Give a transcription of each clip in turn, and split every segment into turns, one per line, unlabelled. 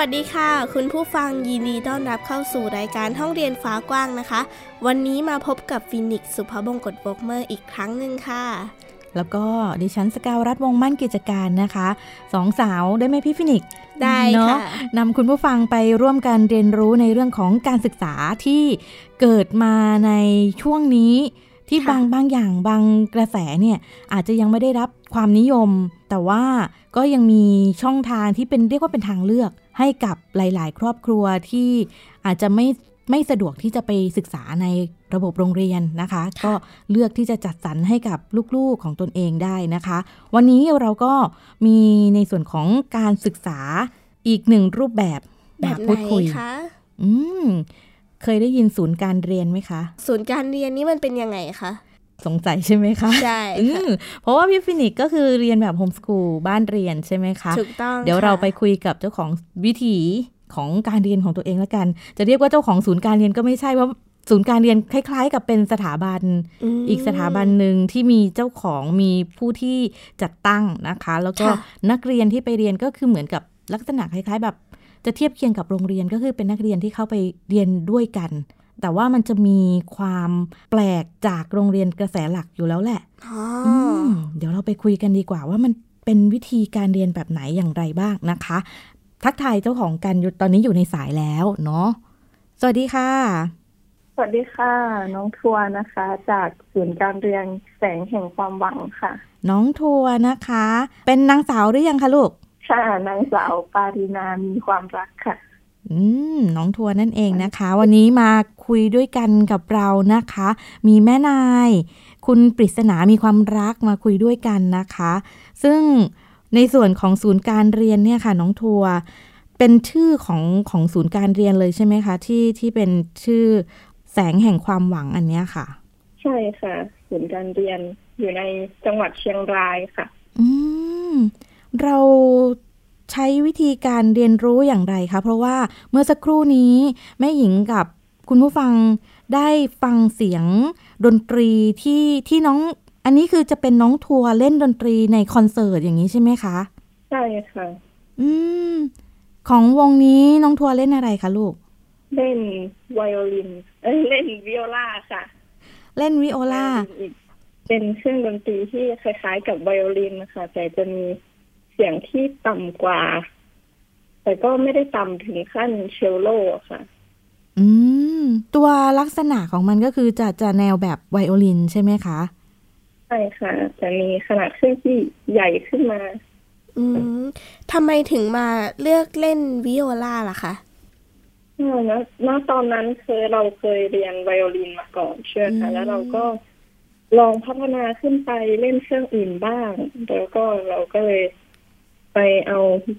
ส
วัสดีค่ะ คุณผู้ฟังยินดีต้อนรับเข้าสู่รายการห้องเรียนฟ้ากว้างนะคะ วันนี้มาพบกับฟินิกสุภบงกตบกเมอร์อีกครั้งหนึ่งค่ะ
แล้วก็ดิฉันสกาวรัฐวงมั่นกิจการนะคะสองสาวได้ไหมพี่ฟินิก
ได้
ค่ะนำคุณผู้ฟังไปร่วมกันเรียนรู้ในเรื่องของการศึกษาที่เกิดมาในช่วงนี้ ที่บางบางอย่างบางกระแสเนี่ยอาจจะยังไม่ได้รับความนิยม แต่ว่าก็ยังมีช่องทางที่เป็นเรียกว่าเป็นทางเลือก ให้กับหลาย ๆ ครอบครัวที่อาจจะไม่ไม่สะดวกที่จะไปศึกษาในระบบโรงเรียนนะคะ ก็เลือกที่จะจัดสรรให้กับลูกๆของตนเองได้นะคะ วันนี้เราก็มีในส่วนของการศึกษาอีกหนึ่งรูปแบบ
มาพูดคุยคะ
อืม เคยได้ยินศูนย์การเรียนไหมคะ
ศูนย์การเรียนนี้มันเป็นยังไงคะ
สงสัยใช่ไหมคะ
ใช่
เพราะว่าพี่ฟินิกก็คือเรียนแบบโฮมสกูลบ้านเรียนใช่ไหมคะ
ถูกต้อง
เดี๋ยวเราไปคุยกับเจ้าของวิถีของการเรียนของตัวเองแล้วกัน จะเรียกว่าเจ้าของศูนย์การเรียนก็ไม่ใช่ว่าศูนย์การเรียนคล้าย ๆ กับเป็นสถาบันอีกสถาบันหนึ่งที่มีเจ้าของมีผู้ที่จัดตั้งนะคะ แล้วก็นักเรียนที่ไปเรียนก็คือเหมือนกับลักษณะคล้าย ๆ แบบ จะเทียบเคียงกับโรงเรียนก็คือเป็นนักเรียนที่เข้าไปเรียนด้วยกัน แต่ว่ามันจะมีความแปลกจากโรงเรียนกระแสหลักอยู่แล้วแหละเดี๋ยวเราไปคุยกันดีกว่าว่ามันเป็นวิธีการเรียนแบบไหนอย่างไรบ้างนะคะ ทักทายเจ้าของกันอยู่ตอนนี้อยู่ในสายแล้วเนาะสวัสดีค่ะ
สวัสดีค่ะ น้องทัวนะคะ จากศูนย์การเรียนแสงแห่งความหวังค่ะ
น้องทัวนะคะ เป็นนางสาวหรือยังคะลูก
ค่ะนางสาวปารินามีความรักค่ะ
อืมน้องทัวนั่นเองนะคะ วันนี้มาคุยด้วยกันกับเรานะคะ มีแม่นาย คุณปริศนามีความรักมาคุยด้วยกันนะคะ ซึ่งในส่วนของศูนย์การเรียนเนี่ยค่ะ น้องทัวเป็นชื่อของของศูนย์การเรียนเลยใช่ไหมคะที่ที่เป็นชื่อแสงแห่งความหวังอันนี้ค่ะ
ใช่ค่ะ ศูนย์การเรียนอยู่ในจังหวัดเชียงรายค่ะ
อืม เราใช้วิธีการเรียนรู้อย่างไรคะ เพราะว่าเมื่อสักครู่นี้แม่หญิงกับคุณผู้ฟังได้ฟังเสียงดนตรีที่ที่น้อง อันนี้คือจะเป็นน้องทัวร์เล่นดนตรีในคอนเสิร์ตอย่างนี้ใช่ไหมคะ
ใช่ค่ะ
อืม ของวงนี้น้องทัวร์เล่นอะไรคะลูก
เล่นไวโอลินเอ้เล่นวิโอลาค่ะ
เล่นวิโอลา
เป็นเครื่องดนตรีที่คล้ายๆ กับไวโอลินนะคะแต่จะมีเสียงที่ต่ำกว่า แต่ก็ไม่ได้ต่ำถึงขั้นเชลโลค่ะ
อืม ตัวลักษณะของมันก็คือจะจะแนวแบบไวโอลินใช่ไหมคะ
ใช่ค่ะแต่มีขนาดเครื่องที่ใหญ่ขึ้นมา
อืมทำไมถึงมาเลือกเล่นวิโอลาล่ะคะ
นะณตอนนั้นเคยเราเคยเรียนไวโอลินมาก่อนเชื่อค่ะ แล้วเราก็ลองพัฒนาขึ้นไปเล่นเครื่องอื่นบ้าง แล้วก็เราก็เลยไป เอา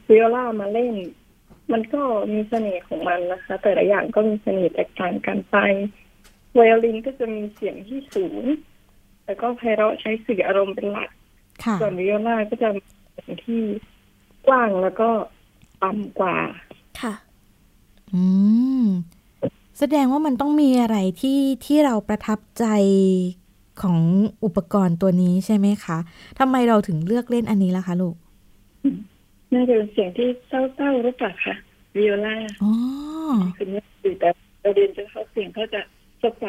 วิโอลามาเล่น มันก็มีเสน่ห์ของมันนะคะ แต่ละอย่างก็มีเสน่ห์แตกต่างกันไปไวโอลินก็จะมีเสียงที่สูงแต่ก็ไพเราะใช้สื่ออารมณ์เป็นหลักส่วนวิโอลาก็จะเสียงที่กว้างแล้วก็ต่ำกว่า
ค่ะ
อืม แสดงว่ามันต้องมีอะไรที่ที่เราประทับใจของอุปกรณ์ตัวนี้ใช่ไหมคะทำไมเราถึงเลือกเล่นอันนี้ล่ะคะลูก
น่าจะเป็นเสียงที่เศร้าๆหรือเปล่าคะวิโอลา
อ๋อ
คือเนี้ยแต่เราเรียนจะเขาเสียงเขาจะสดใส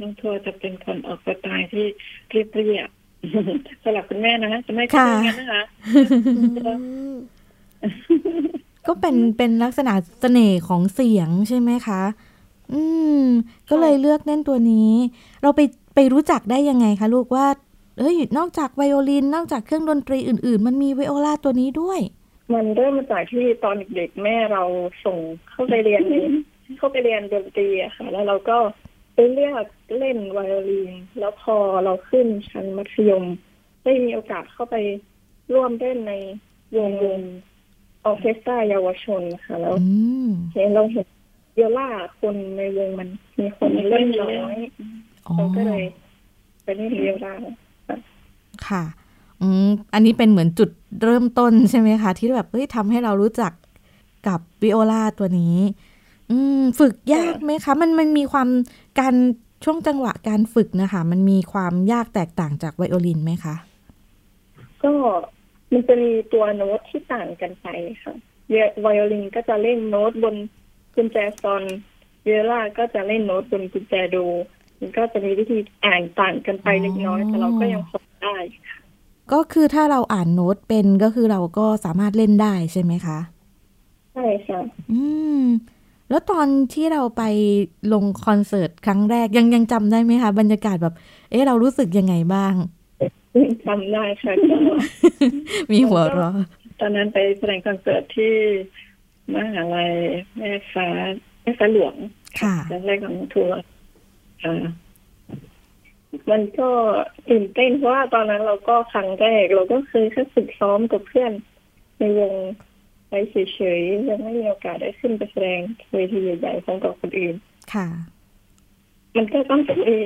น้องทัวจะเป็นคนออกสไตล์ที่เรียบเรียบสำหรับคุณแม่นะจะไม่ค่อยงั้นนะคะ
ก็เป็นเป็นลักษณะเสน่ห์ของเสียงใช่ไหมคะ อืม ก็เลยเลือกเล่นตัวนี้ เราไปไปรู้จักได้ยังไงคะลูกว่าเอ้ยนอกจากไวโอลิน นอกจากเครื่องดนตรีอื่น ๆ มันมีไวโอลาตัวนี้ด้วย
มันเริ่มมาจากที่ตอนเด็กๆแม่เราส่งเข้าไปเรียนเข้าไปเรียนดนตรีอะค่ะ แล้วเราก็ไปเลือกเล่นไวโอลินแล้วพอเราขึ้นชั้นมัธยม ได้มีโอกาสเข้าไปร่วมเล่นในวงวงออเคสตราเยาวชนค่ะ แล้ว
อืม
เห็นเราเห็นเยล่าคนในวงมันมีคนเล่นน้อย
อ๋อ
เราก็เลยไปเล่นเยล่า
ค่ะ อันนี้เป็นเหมือนจุดเริ่มต้นใช่ไหมคะ ที่แบบเฮ้ยทำให้เรารู้จักกับวิโอลาตัวนี้ อืม ฝึกยากไหมคะ มันมันมีความการช่วงจังหวะการฝึกนะคะ มันมีความยากแตกต่างจากไวโอลินไหมคะ
ก็มันจะมีตัวโน้ตที่ต่างกันไปค่ะเยไวโอลินก็จะเล่นโน้ตบนกุญแจซอนเยล่าก็จะเล่นโน้ตบนกุญแจโดมันก็จะมีวิธีอ่านต่างกันไปเล็กน้อย แต่เราก็ยังฟังได้
ก็คือถ้าเราอ่านโน้ตเป็นก็คือเราก็สามารถเล่นได้ใช่ไหมคะ
ใช่ค่ะ
อืม แล้วตอนที่เราไปลงคอนเสิร์ตครั้งแรกยังยังจำได้ไหมคะ บรรยากาศแบบ เอ๊ะเรารู้สึกยังไงบ้าง
จำได้ค่ะก็
มีหัวเราะ
ตอนนั้นไปแสดงคอนเสิร์ตที่มหาลัยแม่ฟ้าแม่ฟ้าหลวง
ค่ะ
ครั้งแรกของทัวร์ค่ะ มันก็ตื่นเต้นเพราะว่าตอนนั้นเราก็ครั้งแรกเราก็เคยแค่ฝึกซ้อมกับเพื่อนในวงไปเฉยๆยังไม่มีโอกาสได้ขึ้นไปแสดงเวทีใหญ่ๆพร้อมกับคนอื่น
ค่ะ
มันก็ต้องมี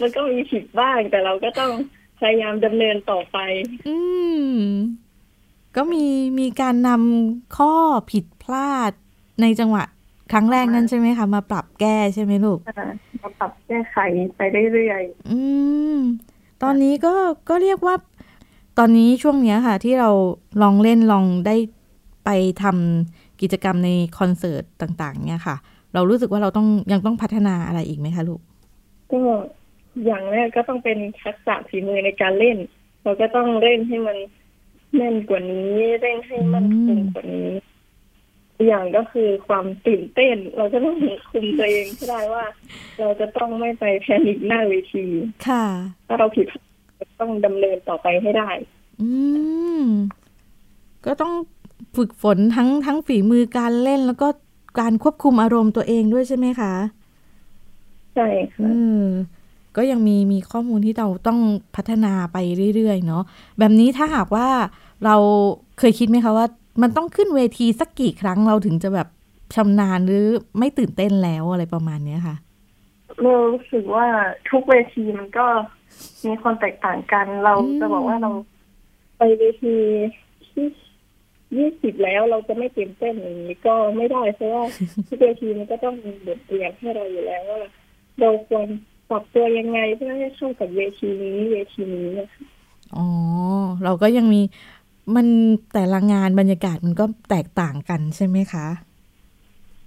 มันก็มีผิดบ้างแต่เราก็ต้องพยายามดำเนินต่อไป
อืม ก็มีมีการนำข้อผิดพลาดในจังหวะ ครั้งแรกนั้นใช่ไหมคะ มาปรับแก้ใช่ไหมลูก
มาปรับแก้ไขไปเรื่อย
อืม ตอนนี้ก็ก็เรียกว่า ตอนนี้ช่วงเนี้ยค่ะ ที่เราลองเล่นลองได้ไปทำกิจกรรมในคอนเสิร์ตต่าง ๆ เนี่ยค่ะ เรารู้สึกว่าเราต้องยังต้องพัฒนาอะไรอีกไหมคะลูก
ๆก็อย่างแรกก็ต้องเป็นทักษะฝีมือในการเล่น เราก็ต้องเล่นให้มันแน่นกว่านี้เล่นให้มันคงกว่านี้ อีกอย่างก็คือความตื่นเต้น เราจะต้องคุมตัวเองให้ได้ว่า เราจะต้องไม่ไปแพนิคหน้าเวที
ค่ะ
ถ้าเราผิดพลาดเราต้องดำเนินต่อไปให้ได้
อืม ก็ต้องฝึกฝนทั้งทั้งฝีมือการเล่นแล้วก็การควบคุมอารมณ์ตัวเองด้วยใช่ไหมคะ
ใช่
เอ
ค่ะ
อก็ยังมีมีข้อมูลที่เราต้องพัฒนาไปเรื่อยๆเนาะแบบนี้ถ้าหากว่าเราเคยคิดไหมคะว่า มันต้องขึ้นเวทีสักกี่ครั้งเราถึงจะแบบชำนาญหรือไม่ตื่นเต้นแล้วอะไรประมาณเนี้ยค่ะ
เรารู้สึกว่าทุกเวทีมันก็มีความแตกต่างกัน เรา
อืม
จะบอกว่าเราไปเวทีที่ยี่สิบแล้วเราจะไม่ตื่นเต้นอย่างนี้ก็ไม่ได้เพราะว่าทุกเวทีมันก็ต้องมีบทเรียนให้เราอยู่แล้วว่าเราควรปรับตัวยังไงเพื่อให้เข้ากับเวทีนี้เวทีนี้นะคะ
อ๋อ เราก็ยังมี มันแต่ละงานบรรยากาศมันก็แตกต่างกันใช่ไหมคะ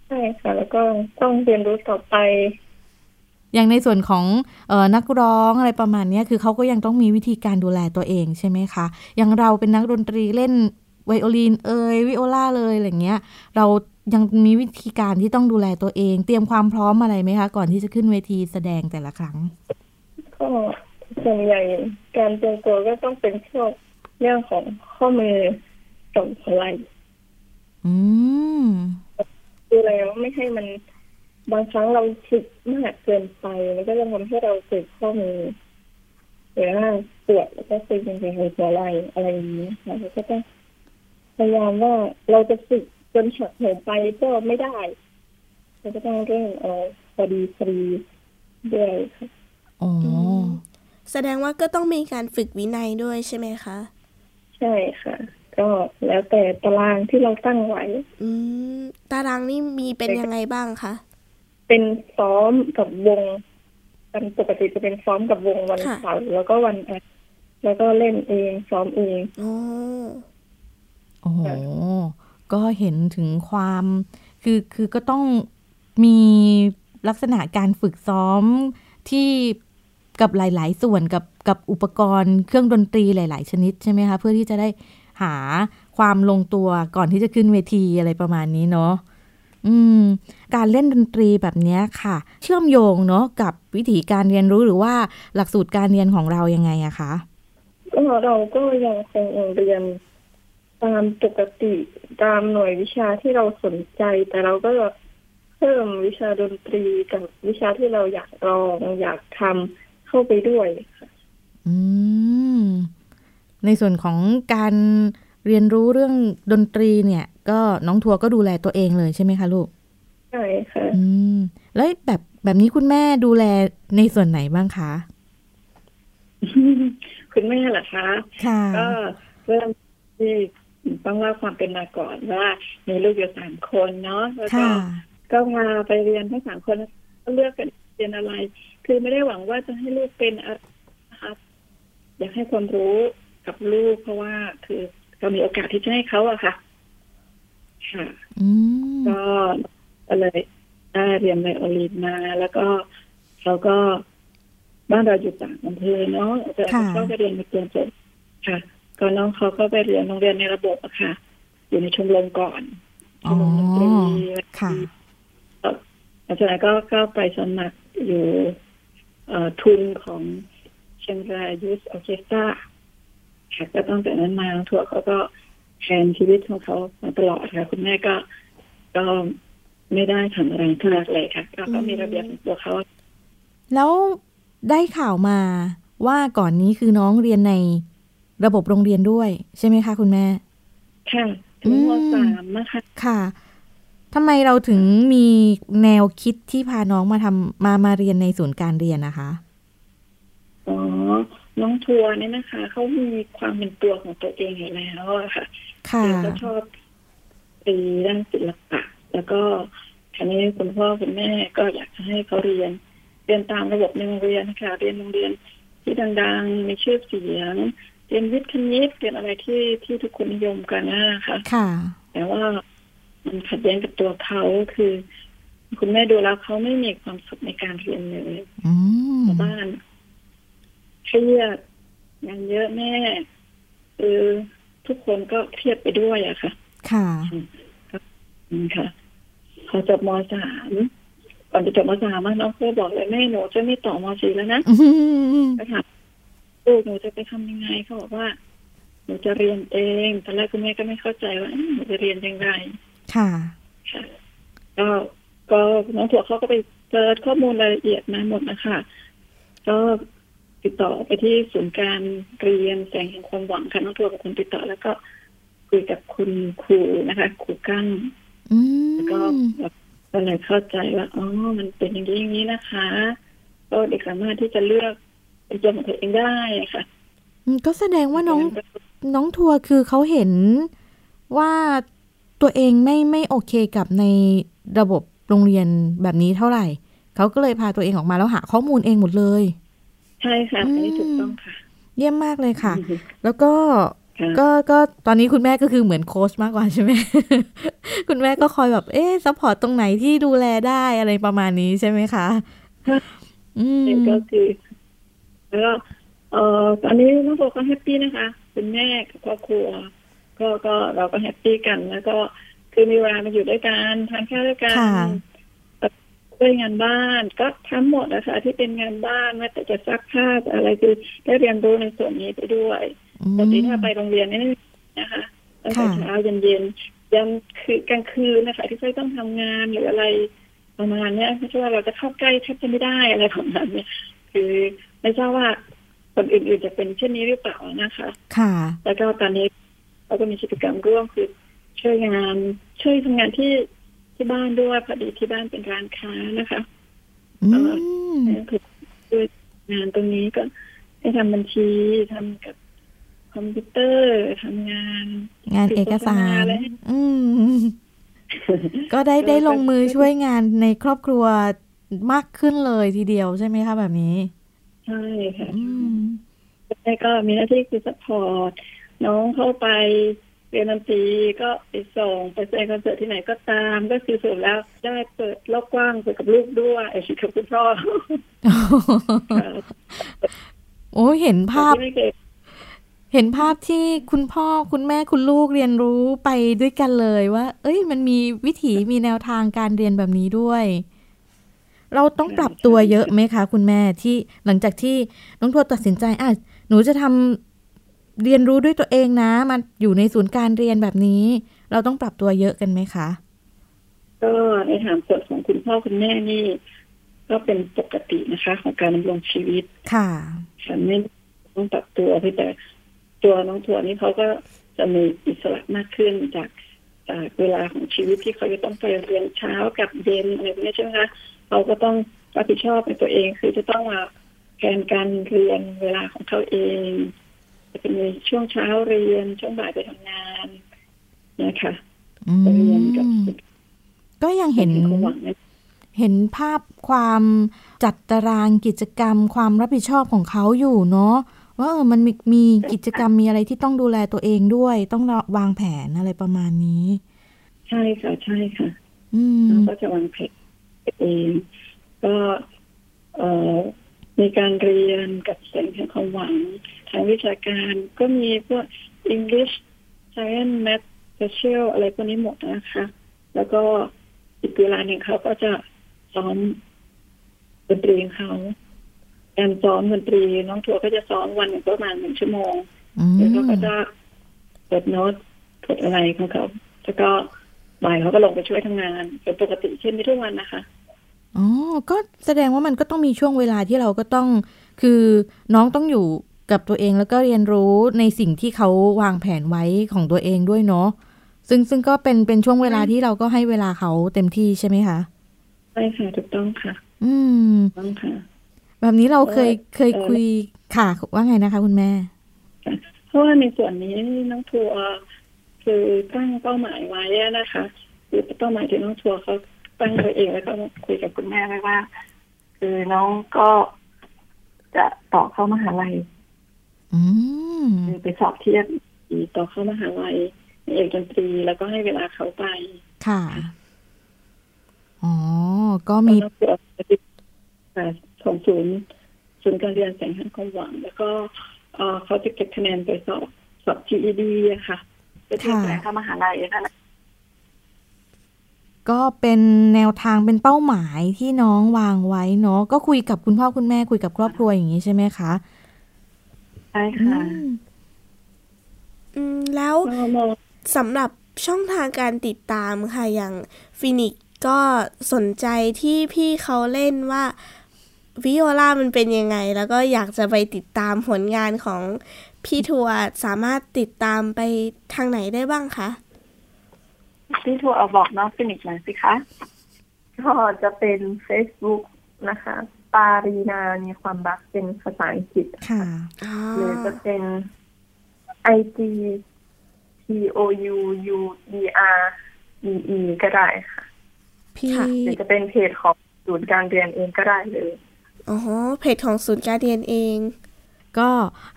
ใช่ค่ะ แล้วก็ต้องเรียนรู้ต่อไป
อย่างในส่วนของออนักร้องอะไรประมาณนี้คือเขาก็ยังต้องมีวิธีการดูแลตัวเองใช่ไหมคะ อย่างเราเป็นนักดนตรีเล่นไวโอลินเอยวิโอลาเลยอะไรเงี้ย เรายังมีวิธีการที่ต้องดูแลตัวเอง เตรียมความพร้อมอะไรไหมคะ ก่อนที่จะขึ้นเวทีแสดงแต่ละครั้ง
ก็ส่วนใหญ่การเตรียมตัวก็ต้องเป็นพวก เรื่องของข้อมือกับหัวไหล่
อืม
ดูแลว่าไม่ให้มันบางครั้งเราฝึกมากเกินไป มันก็จะทำให้เราเกิดข้อมือหรือว่าปวดแล้วก็ซึมเป็นหัวไหล่อะไรอย่างนี้ค่ะเราก็ต้องพยายามว่าเราจะฝึกจนหักโหมไปก็ไม่ได้เราก็ต้องเร่งเอาพอดีพอดีด้วยค่ะ
อ๋อ
แสดงว่าก็ต้องมีการฝึกวินัยด้วยใช่ไหมคะ
ใช่ค่ะ ก็แล้วแต่ตารางที่เราตั้งไว้
อืมตารางนี่มีเป็นยังไงบ้างคะ
เป็นซ้อมกับวงกันปกติจะเป็นซ้อมกับวงวัน
ค่ะ
เสาร์แล้วก็วันอาทิตย์แล้วก็เล่นเองซ้อมเอง
อ๋อ
โอ้โหก็เห็นถึงความ คือคือก็ต้องมีลักษณะการฝึกซ้อมที่ กับหลาย ๆ ส่วนกับกับอุปกรณ์เครื่องดนตรีหลาย ๆ ชนิดใช่ไหมคะ เพื่อที่จะได้หาความลงตัวก่อนที่จะขึ้นเวทีอะไรประมาณนี้เนาะอืม การเล่นดนตรีแบบนี้ค่ะ เชื่อมโยงเนาะกับวิธีการเรียนรู้หรือว่าหลักสูตรการเรียนของเรายังไงอะคะ
ก็เราก็ยังคงเรียนตามปกติตามหน่วยวิชาที่เราสนใจ แต่เราก็เพิ่มวิชาดนตรีกับวิชาที่เราอยากลองอยากทำ เข้าไปด้วยค่ะ
อืมในส่วนของการเรียนรู้เรื่องดนตรีเนี่ย ก็น้องทัวร์ก็ดูแลตัวเองเลยใช่ไหมคะลูก
ใช่ค่ะ
อืมแล้วแบบแบบนี้คุณแม่ดูแลในส่วนไหนบ้างคะ
คุณแม่เหรอคะ
ค่ะ
ก็เริ่มที่ต้องเล่าความเป็นมาก่อนว่ามีลูกอยู่สามคนเนาะแล้วก็ก็พาไปเรียนทั้งสามคนก็เลือกกัน เรียนอะไร คือไม่ได้หวังว่าจะให้ลูกเป็นอะไรนะคะอยากให้ความรู้กับลูกเพราะว่าคือเรามีโอกาสที่จะให้เขาอะค่ะ ค่ะก็เลยได้เรียนไวโอลินมา แล้วก็เขาก็บ้านเราอยู่ต่างอำเภอเนาะแต่เขาไปเรียนมาเรียนจบค่ะ ก็น้องเขาก็ไปเรียนโรงเรียนในระบบอะค่ะ อยู่ในชมรมก่อน
ชมรมดนตรีค่ะ
หลังจากนั้นก็ก็ไปสมัคร อยู่ทุนของเชียงรายยูสออเคสตราค่ะก็ตั้งแต่นั้นมาถั่วเขาก็แทนชีวิตของเขามาตลอดค่ะ คุณแม่ก็ก็ไม่ได้ทำอะไรเท่านั้นเลยค่ะก็มีระเบียบของตัวเขา
แล้วได้ข่าวมาว่าก่อนนี้คือน้องเรียนในระบบโรงเรียนด้วย ใช่ไหมคะ คุณแม่
ค่ะถึงมสามนะคะ
ค่ะ ทำไมเราถึงมีแนวคิดที่พาน้องมาทำมามาเรียนในศูนย์การเรียนนะคะ
อ๋อน้องทัวร์เนี่ยนะคะเขามีความเป็นตัวของตัวเองอยู่แล้วอะค่ะ
ค่ะ
ก็ชอบตีด้านศิลปะ แล้วก็ทีนี้คุณพ่อคุณแม่ก็อยากจะให้เขาเรียน เรียนตามระบบในโรงเรียนนะคะเรียนโรงเรียนที่ดังๆมีชื่อเสียงเรียนวิทย์คณิตเรียนอะไรที่ที่ทุกคนนิยมกันนะคะ
ค่ะ
แต่ว่า มันขัดแย้งกับตัวเขาคือ คุณแม่ดูแล้วเขาไม่มีความสุขในการเรียนเลยบ้านเครียดงานเยอะแม่คือทุกคนก็เครียดไปด้วยอะค่ะ
ค่ะ
ค่ะพอจบมสามก่อนจะจบมสามน้องเพื่อบอกเลยแม่หนูจะไม่ต่อมสี่แล้วนะก็ถามลูกหนูจะไปทำยังไงเขาบอกว่าหนูจะเรียนเองตอนแรกคุณแม่ก็ไม่เข้าใจว่าหนูจะเรียนยังไง
ค่ะ
ค่ะก็ก็น้องถั่วเขาก็ไปเจอข้อมูลรายละเอียดมาหมดนะคะ ก็ติดต่อไปที่ศูนย์การเรียนแสงแห่งความหวังค่ะน้องทัวร์กับคนติดต่อแล้วก็คุยกับคุณครูนะคะครูกั้งแล้วก็ก็เลยเข้าใจว่าอ๋อ มันเป็นอย่างนี้อย่างนี้นะคะ ก็เด็กสามารถที่จะเลือกเป็นตัวของตัวเองได้ค่ะ
ก็แสดงว่าน้องน้องทัวร์คือเขาเห็นว่า ตัวเองไม่ไม่โอเคกับในระบบโรงเรียนแบบนี้เท่าไหร่ เขาก็เลยพาตัวเองออกมาแล้วหาข้อมูลเองหมดเลย
ใช่ค่ะอันนี้ถูกต้องค่ะ
เยี่ยมมากเลยค่ะ แล้วก็ก็ก็ตอนนี้คุณแม่ก็คือเหมือนโค้ชมากกว่าใช่ไหมคุณแม่ก็คอยแบบเอ๊ะ support ตรงไหนที่ดูแลได้อะไรประมาณนี้ใช่ไหมคะ
อืมก็คือแล้วก็เอ่อตอนนี้น้องโบก็ happy นะคะคุณแม่กับครอบครัว ก็ก็เราก็ happy กัน แล้วก็คือมีเวลามาอยู่ด้วยกันทานข้าวด้วยกันด้วยงานบ้านก็ทั้งหมดนะคะที่เป็นงานบ้านแม้แต่จะซักผ้าอะไรคือได้เรียนรู้ในส่วนนี้ไปด้วยปกติถ้าไปโรงเรียนนี่นะคะตั้งแต่เช้าเย็นเย็นยันคือกลางคืนนะคะที่ไม่ต้องทำงานหรืออะไรประมาณนี้ไม่ใช่ว่าเราจะเข้าใกล้แทบจะไม่ได้อะไรของนั้นเนี่ยคือไม่ทราบว่าคนอื่นๆจะเป็นเช่นนี้หรือเปล่านะคะ
ค่ะ
แล้วก็ตอนนี้ เราก็มีกิจกรรมร่วมคือช่วยงานช่วยทำงานที่ที่บ้านด้วยพอดีที่บ้านเป็นร้านค้านะคะ
อืม
คือด้วยงานตรงนี้ก็ให้ทำบัญชีทำกับคอมพิวเตอร์ทำงาน
งานเอกสารอืมก็ได้ได้ลงมือช่วยงานในครอบครัวมากขึ้นเลยทีเดียวใช่ไหมคะแบบนี้
ใช่ค่ะแล้วก็มีหน้าที่คือสปอร์ต น้องเข้าไปเรียนดนตรีก็ไปส่งไปแสดงคอนเสิร์ตที่ไหนก็ตาม ก็คือสุดแล้วได้เปิดโลกกว้างไปกับลูกด้วยกับคุณพ่อ
โอ้เห็นภาพ เห็นภาพที่คุณพ่อคุณแม่คุณลูกเรียนรู้ไปด้วยกันเลยว่า เอ้ย มันมีวิถีมีแนวทางการเรียนแบบนี้ด้วย เราต้องปรับตัวเยอะไหมคะ คุณแม่ที่หลังจากที่น้องทัวตัดสินใจอะหนูจะทำ เรียนรู้ด้วยตัวเองนะมาอยู่ในศูนย์การเรียนแบบนี้ เราต้องปรับตัวเยอะกันไหมคะ
ก็ในทางส่วนของคุณพ่อคุณแม่นี่ ก็เป็นปกตินะคะ ของการดำรงชีวิต
ค่ะ
ฉันไม่ต้องปรับตัวเพียงแต่ตัวน้องถั่วนี่เขาก็จะมีอิสระมากขึ้นจากจากเวลาของชีวิตที่เขาจะต้องไปเรียนเช้ากับเย็นอะไรพวกนี้ใช่ไหมคะเขาก็ต้องรับผิดชอบในตัวเองคือจะต้องมาแทนการเรียนเวลาของเขาเอง จะเป็นในช่วงเช้าเรียนช่วงบ่ายไปทำงานนะคะ
อืม
ไปเรียนกับ
ก็ยังเห็น
ความหวังนะ
เห็นภาพความจัดตารางกิจกรรม ความรับผิดชอบของเขาอยู่เนาะว่าเออมันมีมีกิจกรรมมีอะไรที่ต้องดูแลตัวเองด้วย ต้องวางแผนอะไรประมาณนี้
ใช่ค่ะใช่ค่ะ
อืม
เราก็จะวางแผนเอง ก็เอ่อ มีการเรียนกับแสงแห่งความหวัง ทางวิชาการก็มีพวก English Science Math Social อะไรพวกนี้หมดนะคะ แล้วก็อีกเวลาหนึ่งเขาก็จะซ้อมดนตรีของเขาการซ้อมดนตรีน้องทัวร์ก็จะซ้อมวันหนึ่งประมาณหนึ่งชั่วโมง
อืม
แล้วเขาก็จะเปิดโน้ตเปิดอะไรของเขาแล้วก็บ่ายเขาก็ลงไปช่วยทำงานเป็นปกติเช่นนี้ทุกวันนะคะ
อ๋อ ก็แสดงว่ามันก็ต้องมีช่วงเวลาที่เราก็ต้อง คือน้องต้องอยู่กับตัวเองแล้วก็เรียนรู้ในสิ่งที่เขาวางแผนไว้ของตัวเองด้วยเนาะซึ่งซึ่งก็เป็นเป็นช่วงเวลาที่เราก็ให้เวลาเขาเต็มที่ใช่ไหมคะ
ใช่ค่ะถูกต้องค่ะ
อืม
ถูกต้องค่ะ
แบบนี้เราเคย
เออ
เคยคุยค่ะว่าไงนะคะ คุณแม่
เพราะว่าในส่วนนี้น้องทัวร์คือตั้งเป้าหมายไว้อะนะคะคือเป้าหมายที่น้องทัวร์เขา ตั้งตัวเองแล้วก็คุยกับคุณแม่ไว้ว่า คือน้องก็จะต่อเข้ามหาลัย
อืม
คือไปสอบเทียบต่อเข้ามหาลัยในเอกดนตรีแล้วก็ให้เวลาเขาไป
ค่ะ อ๋อ ก็มี
น้องทัวร์จะติดของศูนย์ศูนย์การเรียนแสงแห่งความหวัง แล้วก็เอ่อเขาจะเก็บคะแนนไปสอบสอบ GED อะค่ะเพื่อที่จะเข้ามหาลัยนั่นแหละ
ก็เป็นแนวทางเป็นเป้าหมายที่น้องวางไว้เนาะก็คุยกับคุณพ่อคุณแม่คุยกับครอบครัวอย่างนี้ใช่ไหมคะ
ใช่ค่ะ
อืม
อืมแล้ว
มม
สำหรับช่องทางการติดตามค่ะอย่างฟินิกก็สนใจที่พี่เขาเล่นว่าวิโอลามันเป็นยังไง แล้วก็อยากจะไปติดตามผลงานของพี่ทัวร์สามารถติดตามไปทางไหนได้บ้างคะ
พี่ทัวร์เอาบอกน้องฟินิกซ์หน่อยสิคะ
ก็จะเป็น Facebook นะคะ ปารีนามีความรักเป็นภาษาอังกฤษ
ค่ะ
หรือจะเป็น IG P O U U E R E E ก็ได้ค่ะ
พี่
หรือจะเป็นเพจของศูนย์การเรียนเองก็ได้เลย
อ๋อเพจของศูนย์การเรียนเอง
ก็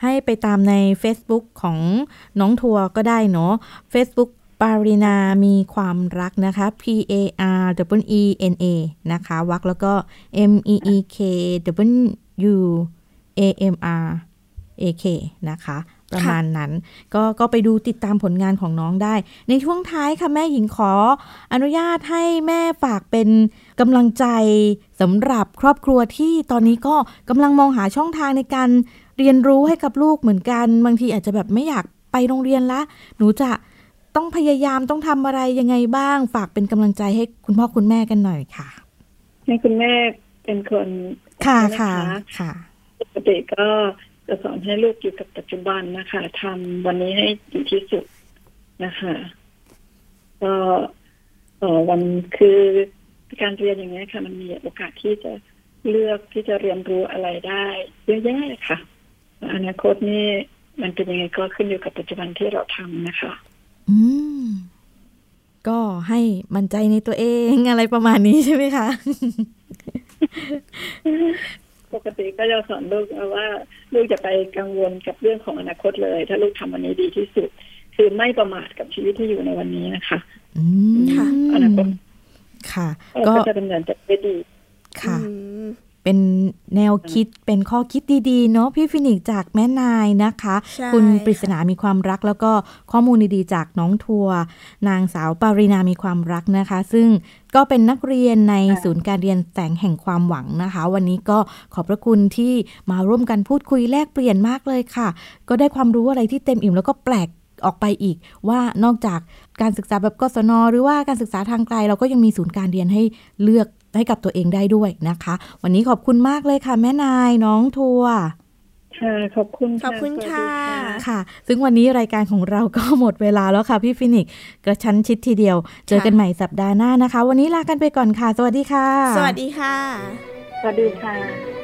ให้ไปตามใน Facebook ของน้องทัวร์ก็ได้เนาะ Facebook ปารินามีความรักนะคะ P A R W E N A นะคะวักแล้วก็ M E E K W U A M R A K นะคะ ประมาณนั้น ก็ก็ไปดูติดตามผลงานของน้องได้ ในช่วงท้ายค่ะ แม่หญิงขออนุญาตให้แม่ฝากเป็นกำลังใจสำหรับครอบครัวที่ตอนนี้ก็กำลังมองหาช่องทางในการเรียนรู้ให้กับลูกเหมือนกัน บางทีอาจจะแบบไม่อยากไปโรงเรียนละ หนูจะ ต้องพยายามต้องทำอะไรยังไงบ้าง ฝากเป็นกำลังใจให้คุณพ่อคุณแม่กันหน่อยค่ะ
ให้คุณแม่เป็นคน
ค่ะ
น
ค่ะค่ะ
ปกติก็จะสอนให้ลูกอยู่กับปัจจุบันนะคะทำวันนี้ให้ดีที่สุดนะคะก็เอ่อวันคือการเรียนอย่างนี้ยค่ะ มันมีโอกาสที่จะเลือกที่จะเรียนรู้อะไรได้เยอะแยะเลยค่ะอนาคตนี่มันเป็นยังไงก็ขึ้นอยู่กับปัจจุบันที่เราทำนะคะ
อืม ก็ให้มั่นใจในตัวเองอะไรประมาณนี้ใช่ไหมคะ
ปกติก็จะสอนลูกว่า ลูกจะไปกังวลกับเรื่องของอนาคตเลย ถ้าลูกทำวันนี้ดีที่สุด คือไม่ประมาทกับชีวิตที่อยู่ในวันนี้นะคะ
อืม
ค่ะ
อนาคต
ค่ะ
ก็
ก็
จะดำเนินไปได้ดี
ค่ะ
อืม
เป็นแนวคิดเป็นข้อคิดดีๆ เนาะพี่ฟินิกซ์จากแม่นายนะคะ
ใช่
คุณ
ค่ะ
ปริศนามีความรัก แล้วก็ข้อมูลดีๆ จากน้องทัวร์นางสาวปารินามีความรักนะคะ ซึ่งก็เป็นนักเรียนในศูนย์การเรียนแสงแห่งความหวังนะคะ วันนี้ก็ขอบพระคุณที่มาร่วมกันพูดคุยแลกเปลี่ยนมากเลยค่ะ ก็ได้ความรู้อะไรที่เต็มอิ่มแล้วก็แปลกออกไปอีกว่านอกจากการศึกษาแบบกศนหรือว่าการศึกษาทางไกลเราก็ยังมีศูนย์การเรียนให้เลือก ให้กับตัวเองได้ด้วยนะคะ วันนี้ขอบคุณมากเลยค่ะ แม่นายน้องทัวร์
ค่ะขอบคุณ
ขอบคุณ
สวัสดี
ค่ะ
ค่ะ ซึ่งวันนี้รายการของเราก็หมดเวลาแล้วค่ะพี่ฟินิกซ์กระชั้นชิดทีเดียว เจอกันใหม่สัปดาห์หน้านะคะ วันนี้ลากันไปก่อนค่ะ สวัสดีค่ะ
สวัสดีค่ะ
สวัสดีค่ะ